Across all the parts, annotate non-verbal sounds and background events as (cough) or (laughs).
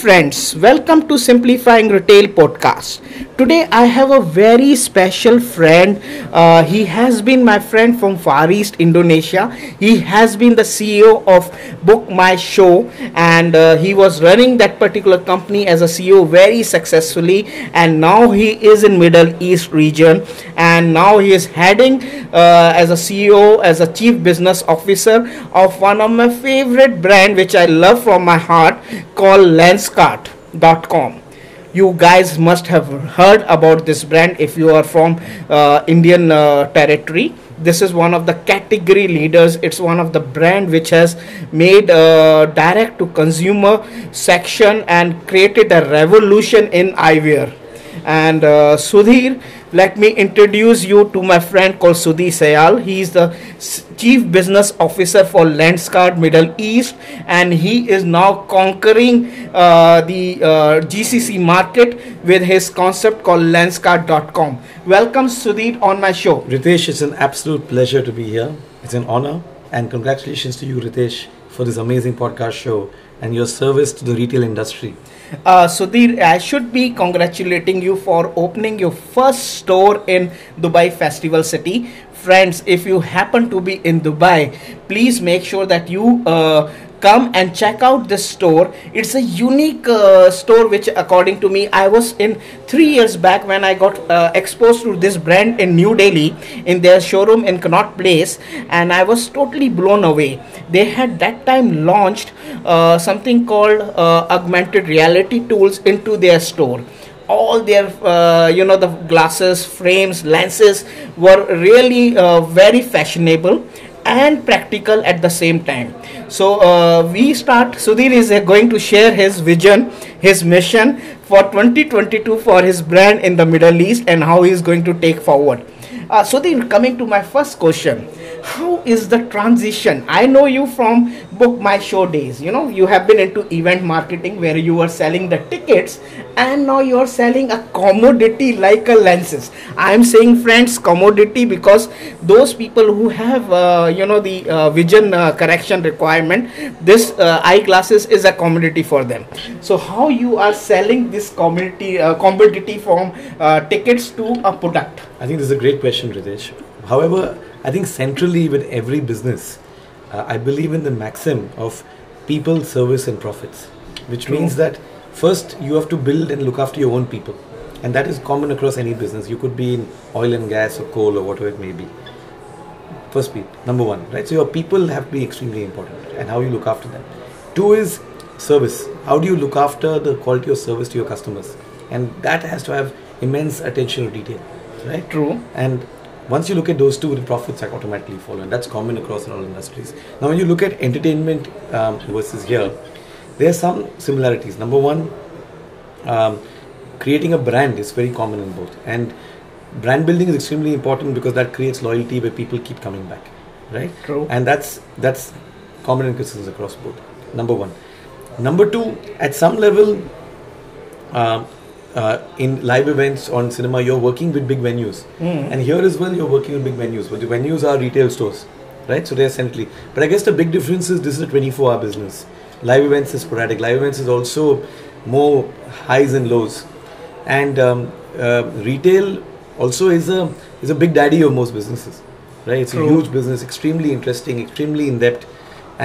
friends, welcome to Simplifying Retail podcast. Today I have a very special friend. Uh, he has been my friend from Far East Indonesia. He has been the CEO of Book My Show and uh, he was running that particular company as a CEO very successfully and now he is in Middle East region and now he is heading uh, as a CEO as a chief business officer of one of my favorite brand which I love from my heart called lenskart.com you guys must have heard about this brand if you are from uh, indian uh, territory. This is one of the category leaders. It's one of the brand which has made uh, direct to consumer section and created a revolution in eyewear. And uh, sudhir let me introduce you to my friend called Sudhir Syal. He is the Chief Business Officer for Lenskart Middle East and he is now conquering uh, the uh, GCC market with his concept called Lenskart.com. Welcome Sudhi on my show. Ritesh, it's an absolute pleasure to be here. It's an honor and congratulations to you Ritesh for this amazing podcast show and your service to the retail industry. Uh, Sudhir, I should be congratulating you for opening your first store in Dubai Festival City. Friends, if you happen to be in Dubai, please make sure that you uh, come and check out this store. It's a unique uh, store which according to me i was in 3 years back when i got uh, exposed to this brand in new delhi in their showroom in connaught place and i was totally blown away. They had that time launched uh, something called uh, augmented reality tools into their store. All their uh, you know the glasses frames lenses were really uh, very fashionable and practical at the same time. So uh, we start sudhir is uh, going to share his vision his mission for 2022 for his brand in the middle east and how he is going to take forward. Uh, sudhir coming to my first question how is the transition? I know you from book my show days. You know you have been into event marketing where you were selling the tickets and now you are selling a commodity like a lenses. I am saying friends commodity because those people who have uh, you know the uh, vision uh, correction requirement this uh, eyeglasses is a commodity for them. So how you are selling this commodity uh, commodity from uh, tickets to a product? I think this is a great question ritesh. However I think centrally with every business, uh, I believe in the maxim of people, service, and profits, which True. means that first you have to build and look after your own people. And that is common across any business. You could be in oil and gas or coal or whatever it may be. First, be number one, right? So your people have to be extremely important and how you look after them. Two is service. How do you look after the quality of service to your customers? And that has to have immense attention to detail, right? True. And once you look at those two, the profits are automatically follow, and that's common across all industries. Now, when you look at entertainment um, versus here, there are some similarities. Number one, um, creating a brand is very common in both, and brand building is extremely important because that creates loyalty where people keep coming back, right? True. And that's that's common in consistent across both. Number one. Number two, at some level. Uh, uh, in live events on cinema, you're working with big venues, mm. and here as well, you're working with big venues. But the venues are retail stores, right? So they're centrally. But I guess the big difference is this is a 24-hour business. Live events is sporadic. Live events is also more highs and lows, and um, uh, retail also is a is a big daddy of most businesses, right? It's True. a huge business, extremely interesting, extremely in depth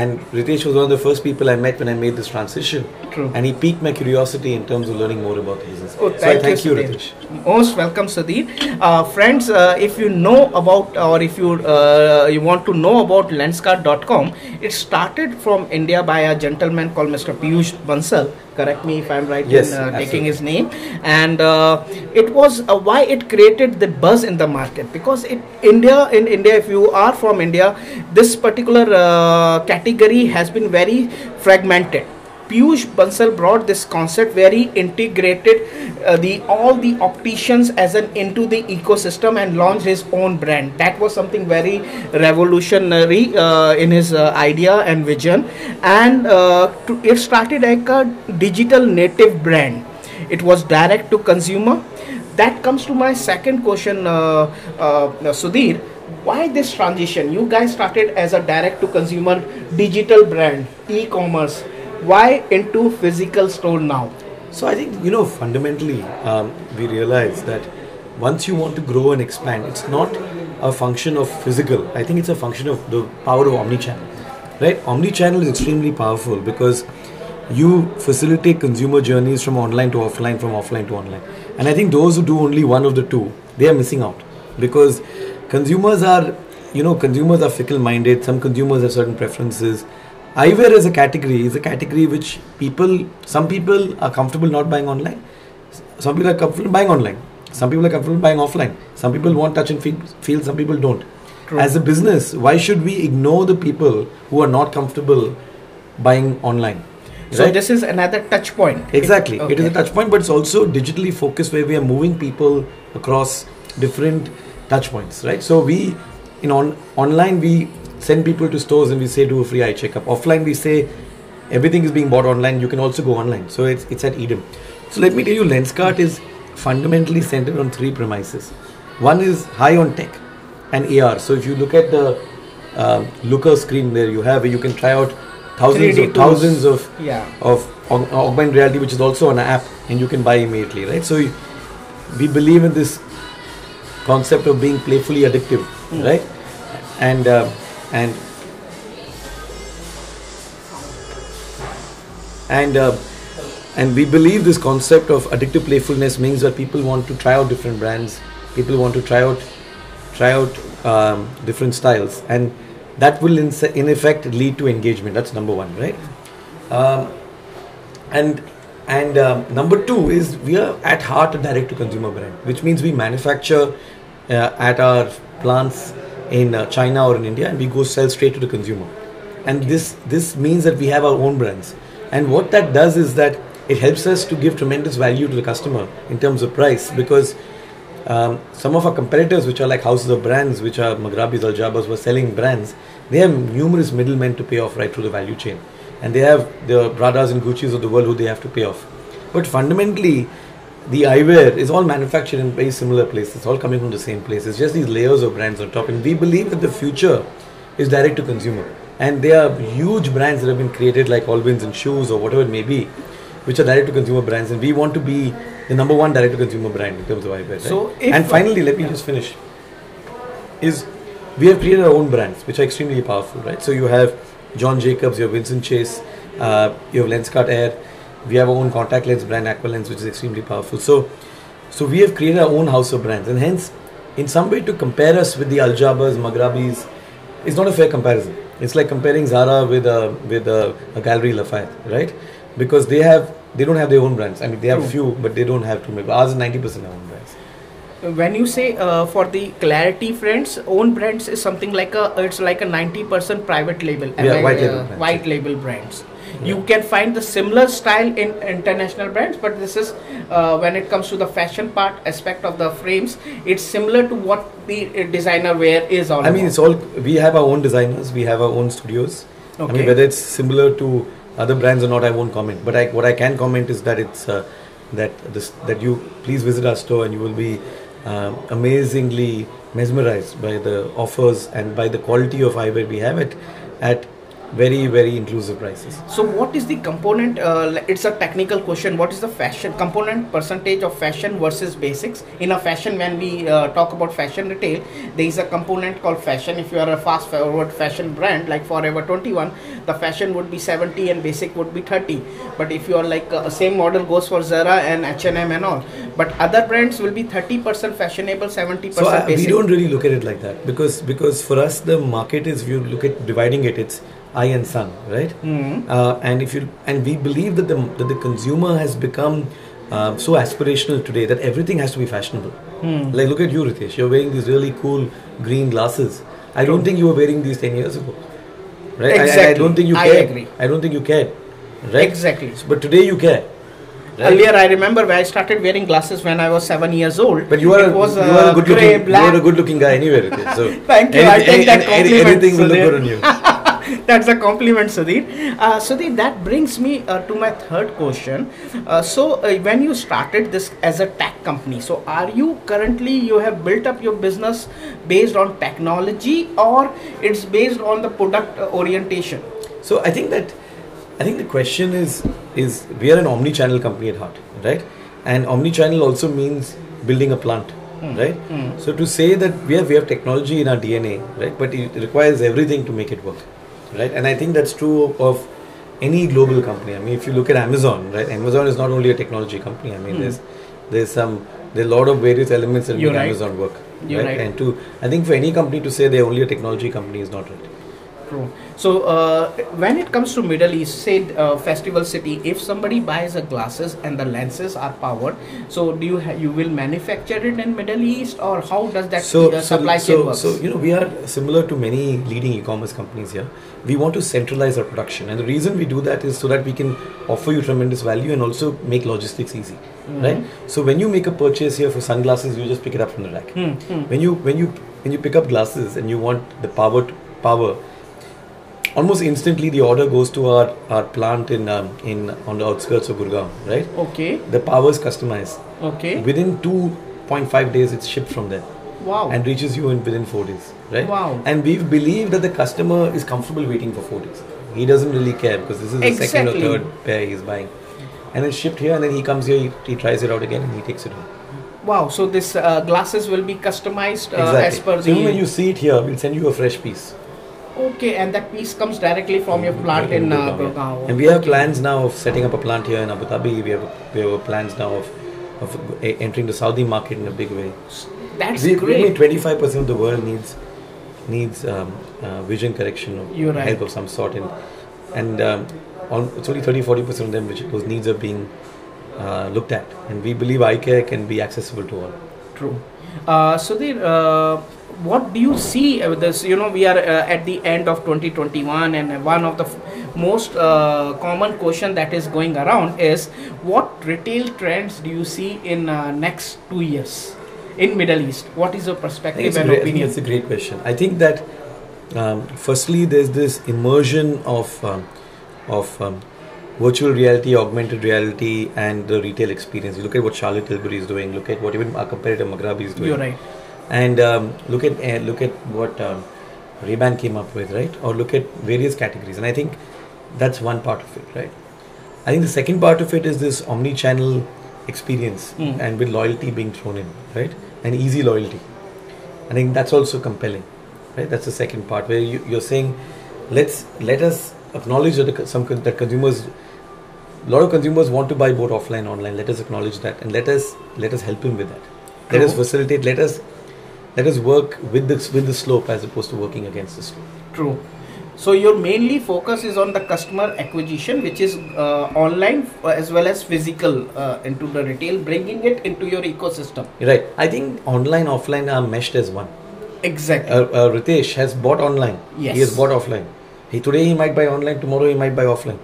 and Ritesh was one of the first people I met when I made this transition. True. And he piqued my curiosity in terms of learning more about the business. Oh, thank so thank you, you Ritesh. Most welcome, Sudhir. Uh, friends, uh, if you know about or if you uh, you want to know about Lenskart.com, it started from India by a gentleman called Mr. Piyush Bansal correct me if i'm right yes, in uh, taking his name and uh, it was uh, why it created the buzz in the market because it india in india if you are from india this particular uh, category has been very fragmented Piyush Bansal brought this concept where he integrated uh, the all the opticians as an into the ecosystem and launched his own brand. That was something very revolutionary uh, in his uh, idea and vision, and uh, to, it started like a digital native brand. It was direct to consumer. That comes to my second question, uh, uh, Sudhir why this transition you guys started as a direct to consumer digital brand e-commerce Why into physical store now? So I think you know fundamentally um, we realize that once you want to grow and expand, it's not a function of physical. I think it's a function of the power of omni-channel. Right? Omni-channel is extremely powerful because you facilitate consumer journeys from online to offline, from offline to online. And I think those who do only one of the two, they are missing out because consumers are, you know, consumers are fickle-minded. Some consumers have certain preferences. Eyewear as a category is a category which people, some people are comfortable not buying online. Some people are comfortable buying online. Some people are comfortable buying offline. Some people want touch and feel, feel some people don't. True. As a business, why should we ignore the people who are not comfortable buying online? So Right? this is another touch point. Exactly. It is a touch point, but it's also digitally focused where we are moving people across different touch points, right? So we, in on online, we send people to stores and we say do a free eye checkup. Offline, we say everything is being bought online. You can also go online. So it's it's at Eden. So let me tell you, Lenskart is fundamentally centered on three premises. One is high on tech and AR. So if you look at the um, looker screen there, you have you can try out thousands of thousands of Yeah. of augmented reality, which is also an app, and you can buy immediately, right? So we believe in this concept of being playfully addictive, Hmm. right? And uh, and and uh, and we believe this concept of addictive playfulness means that people want to try out different brands, people want to try out try out um, different styles, and that will in, in effect lead to engagement. That's number one, right? Um, and and um, number two is we are at heart a direct to consumer brand, which means we manufacture uh, at our plants in uh, China or in India, and we go sell straight to the consumer. And this this means that we have our own brands. And what that does is that it helps us to give tremendous value to the customer in terms of price because um, some of our competitors, which are like houses of brands, which are Magrabis, Al Jabers, were selling brands, they have numerous middlemen to pay off right through the value chain. And they have the Pradas and Gucci's of the world who they have to pay off. But fundamentally, the eyewear is all manufactured in very similar places. It's all coming from the same place. It's just these layers of brands on top. And we believe that the future is direct to consumer. And there are huge brands that have been created like Alwins and shoes or whatever it may be, which are direct to consumer brands. And we want to be the number one direct to consumer brand in terms of eyewear. Right? So and finally, let me just finish. Is we have created our own brands, which are extremely powerful, right? So you have John Jacobs, you have Vincent Chase, uh, you have Lenskart Air. We have our own contact lens brand, Aqualens, which is extremely powerful. So, so we have created our own house of brands, and hence, in some way, to compare us with the Aljabers, Magrabis, it's not a fair comparison. It's like comparing Zara with a with a, a Galeries Lafayette, right? Because they have they don't have their own brands. I mean, they have True. few, but they don't have too many. Ours is ninety percent our own brands. When you say uh, for the clarity friends own brands is something like a it's like a 90% private label Yeah, white label brands, white yeah. label brands you can find the similar style in international brands but this is uh, when it comes to the fashion part aspect of the frames it's similar to what the uh, designer wear is all I mean, about. it's all we have our own designers, we have our own studios. I mean, whether it's similar to other brands or not, I won't comment. But I, what I can comment is that it's uh, that this that you please visit our store and you will be um, amazingly mesmerized by the offers and by the quality of eyewear we have at at very very inclusive prices. So what is the component? Uh, it's a technical question. What is the fashion component percentage of fashion versus basics? In a fashion, when we uh, talk about fashion retail, there is a component called fashion. If you are a fast forward fashion brand like Forever 21, the fashion would be 70 and basic would be 30. But if you are like uh, same model goes for Zara and H&M and all, but other brands will be 30% fashionable, 70% So I, we don't really look at it like that because because for us the market is if you look at dividing it, it's eye and sun, right? Mhm. Uh, and if you and we believe that the that the consumer has become um, so aspirational today that everything has to be fashionable. Hmm. Like look at you, Ritesh. You're wearing these really cool green glasses. I don't think you were wearing these ten years ago, right? I- I, I, don't think you I agree. I don't think you cared, right? Exactly. But today you care. right? Earlier, I remember when I started wearing glasses when I was seven years old. But you are, it a, was you are uh, a good looking, black. you are a good looking guy anyway, Ritesh. So (laughs) Thank you, I take that compliment, anything will look good on you. (laughs) That's a compliment, Sudhir. Uh, Sudhir, that brings me uh, to my third question. Uh, so, uh, when you started this as a tech company, so are you currently you have built up your business based on technology or it's based on the product uh, orientation? So I think that I think the question is is we are an omni-channel company at heart, right? And omni-channel also means building a plant, right? So to say that we have we have technology in our DNA, right? But it requires everything to make it work, right? And I think that's true of any global company. I mean, if you look at Amazon, right? Amazon is not only a technology company. I mean, hmm. there's there's some there's a lot of various elements that make right. Amazon work, You're right. And to I think for any company to say they're only a technology company is not right. True. So uh, when it comes to Middle East, say uh, Festival City, if somebody buys a glasses and the lenses are powered, so do you ha- you will manufacture it in Middle East or how does that so, uh, so, supply so, chain work? so you know we are similar to many leading e-commerce companies here. We want to centralize our production, and the reason we do that is so that we can offer you tremendous value and also make logistics easy, Mm-hmm. right? So when you make a purchase here for sunglasses, you just pick it up from the rack. Hmm, hmm. When you when you when you pick up glasses and you want the power to, power, almost instantly the order goes to our our plant in um, in on the outskirts of Gurgaon, right? Okay. The power is customized. Okay. Within 2.5 days, it's shipped from there Wow. and reaches you in within four days, right? Wow. And we believe that the customer is comfortable waiting for four days. He doesn't really care because this is the second or third pair he's buying, and it's shipped here, and then he comes here, he, he tries it out again, and he takes it home. wow. So this uh, glasses will be customized uh, exactly. as per so even when you see it here, we'll send you a fresh piece. Okay, and that piece comes directly from your plant in uh, Gurgaon, yeah. Gurgaon. And we have plans now of setting up a plant here in Abu Dhabi. We have we have plans now of of e- entering the Saudi market in a big way. That's we, great. Mean 25% of the world needs needs um, uh, vision correction or right. help of some sort, and and um, on, it's only 30 40% of them which those needs are being uh, looked at, and we believe eye care can be accessible to all. True. Uh, Sudhir, uh, what do you see uh, with this? You know, we are uh, at the end of 2021, and one of the f- most uh, common question that is going around is what retail trends do you see in uh, next two years in Middle East? What is your perspective and great, opinion? it's a great question. I think that um, firstly, there's this immersion of um, of um, virtual reality, augmented reality, and the retail experience. You look at what Charlotte Tilbury is doing. Look at what even our competitor Magrabi is doing. You're right. And um, look at uh, look at what um, Ray-Ban came up with, right? Or look at various categories, and I think that's one part of it, right? I think the second part of it is this omni-channel experience, Mm. and with loyalty being thrown in, right? And easy loyalty. I think that's also compelling, right? That's the second part where you, you're saying, let's let us acknowledge that some that consumers, a lot of consumers want to buy both offline and online. Let us acknowledge that, and let us let us help him with that. Let us facilitate. Let us let us work with the with the slope as opposed to working against the slope. True. So your mainly focus is on the customer acquisition, which is uh, online uh, as well as physical uh, into the retail, bringing it into your ecosystem. Right. I think online offline are meshed as one. Exactly. Uh, uh, Ritesh has bought online. Yes. He has bought offline. He today he might buy online. Tomorrow he might buy offline.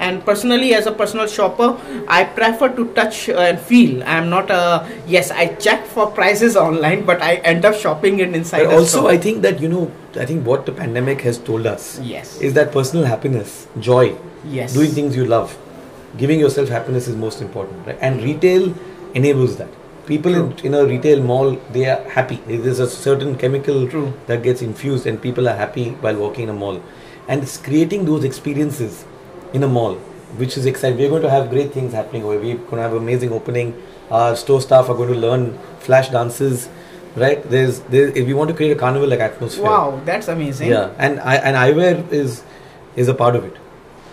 And personally, as a personal shopper, I prefer to touch uh, and feel. I'm not a yes. I check for prices online, but I end up shopping it inside. But also, store. I think that you know, I think what the pandemic has told us yes, is that personal happiness, joy, yes, doing things you love, giving yourself happiness is most important, right? And retail enables that. People in, in a retail mall, they are happy. There's a certain chemical True. that gets infused, and people are happy while walking in a mall. And it's creating those experiences in a mall, which is exciting. We're going to have great things happening over. We're going to have amazing opening. Our store staff are going to learn flash dances, right? There's, if we want to create a carnival like atmosphere. Wow, that's amazing. Yeah, and I and eyewear is is a part of it.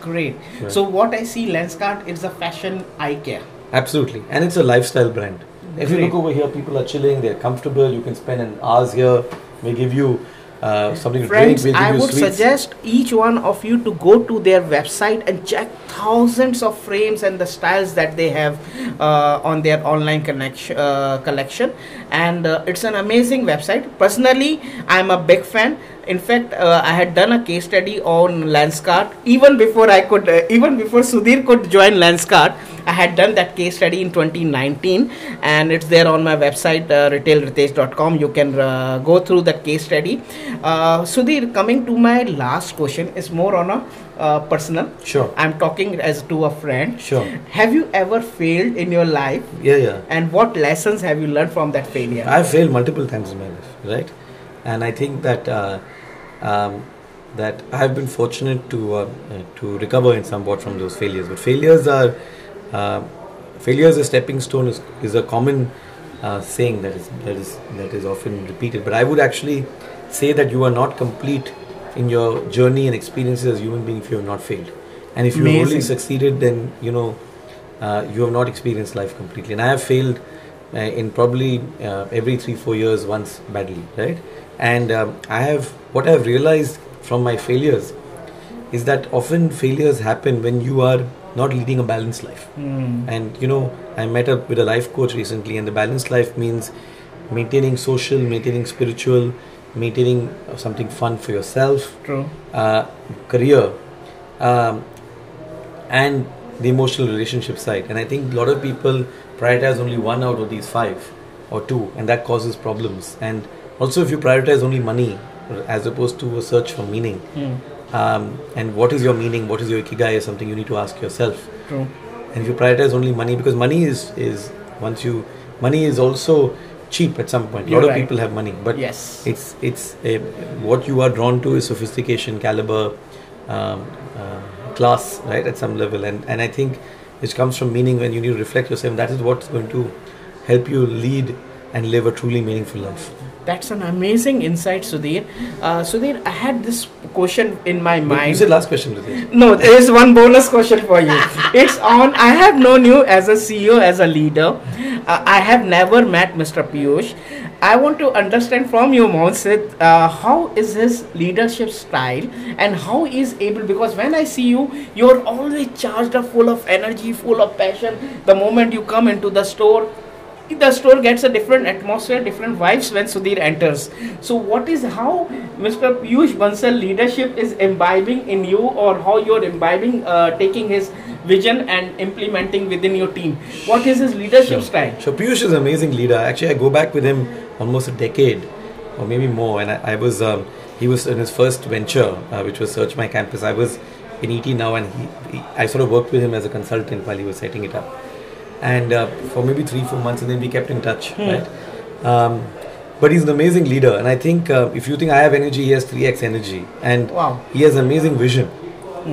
Great. Right. So what I see, Lenskart, it's a fashion eye care. Absolutely, and it's a lifestyle brand. If you look over here, people are chilling, they're comfortable. You can spend an hours here. We give you uh, something Friends, I would sweets. suggest each one of you to go to their website and check thousands of frames and the styles that they have uh, on their online connection, uh, collection. And uh, it's an amazing website. Personally, I'm a big fan. In fact, uh, I had done a case study on Lenskart even before I could, uh, even before Sudhir could join Lenskart. I had done that case study in 2019, and it's there on my website, uh, retailritesh.com. You can uh, go through that case study. Uh, Sudhir, coming to my last question is more on a uh, personal. Sure, I'm talking as to a friend. sure. Have you ever failed in your life, Yeah, yeah. and what lessons have you learned from that failure? I've failed multiple times in my life, right? And I think that uh, um, that I have been fortunate to uh, uh, to recover in somewhat from those failures. But failures are uh, failures a stepping stone is, is a common uh, saying that is that is that is often repeated. But I would actually say that you are not complete in your journey and experiences as a human being if you have not failed. And if you only succeeded, then you know uh, you have not experienced life completely. And I have failed uh, in probably uh, every three four years once badly, right? And um, I have what I have realized from my failures is that often failures happen when you are not leading a balanced life. Hmm. And you know, I met up with a life coach recently, and the balanced life means maintaining social, maintaining spiritual, maintaining something fun for yourself, True. uh, career, um, and the emotional relationship side. And I think a lot of people prioritize only one out of these five or two, and that causes problems. And also, if you prioritize only money as opposed to a search for meaning, Hmm. um, and what is your meaning, what is your ikigai, is something you need to ask yourself. True. And if you prioritize only money, because money is is once you money is also cheap at some point. A lot of people have money, but Yes. it's it's a, what you are drawn to is sophistication, caliber, um, uh, class, right at some level, and and I think it comes from meaning when you need to reflect yourself. That is what's going to help you lead and live a truly meaningful life. That's an amazing insight, Sudhir. Uh, Sudhir, I had this question in my mind. You said last question, Ritesh. No, there is one bonus question for you. It's on. I have known you as a CEO, as a leader. Uh, I have never met Mr. Piyush. I want to understand from you, Mohsit, uh, how is his leadership style and how he is able. Because when I see you, you're always charged up, full of energy, full of passion. The moment you come into the store, the store gets a different atmosphere, different vibes when Sudhir enters. So, what is how Mr. Piyush Bansal leadership is imbibing in you, or how you're imbibing, uh, taking his vision and implementing within your team? What is his leadership style? So Piyush is an amazing leader. Actually, I go back with him almost a decade, or maybe more. And I, I was, um, he was in his first venture, uh, which was Search My Campus. I was in ET now, and he, he, I sort of worked with him as a consultant while he was setting it up, and uh, for maybe three, four months, and then we kept in touch, right? Um, but he's an amazing leader, and I think uh, if you think I have energy, he has three x energy, and Wow. he has amazing vision,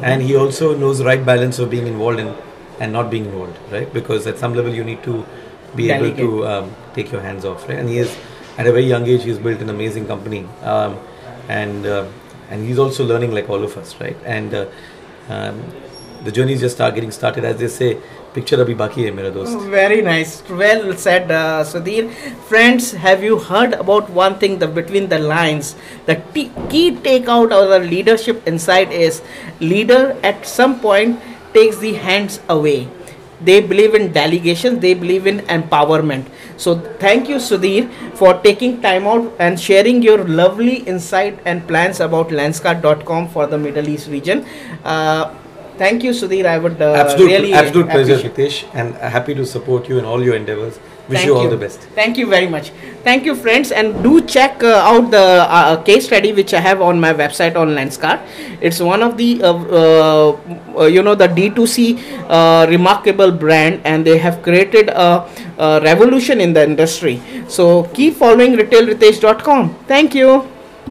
and he also knows the right balance of being involved and and not being involved, right? Because at some level you need to be able to um, take your hands off, right? And he is at a very young age. He's built an amazing company, um, and uh, and he's also learning like all of us, right? And uh, um, the journey is just start getting started, as they say. Picture abhi baki hai, mera dost. Very nice. Well said, uh, Sudhir. Friends, have you heard about one thing the between the lines? The t- key takeout of the leadership insight is leader at some point takes the hands away. They believe in delegation, they believe in empowerment. So, thank you, Sudhir, for taking time out and sharing your lovely insight and plans about Lenskart.com for the Middle East region. Uh, thank you, Sudhir. I would uh, absolute, really absolute pleasure, Hitesh, and happy to support you in all your endeavors. Wish Thank you all the best. Thank you very much. Thank you, friends, and do check uh, out the uh, case study which I have on my website on Lenskart. It's one of the uh, uh, uh, you know the D2C uh, remarkable brand, and they have created a, a revolution in the industry. So keep following retailritesh.com. Thank you.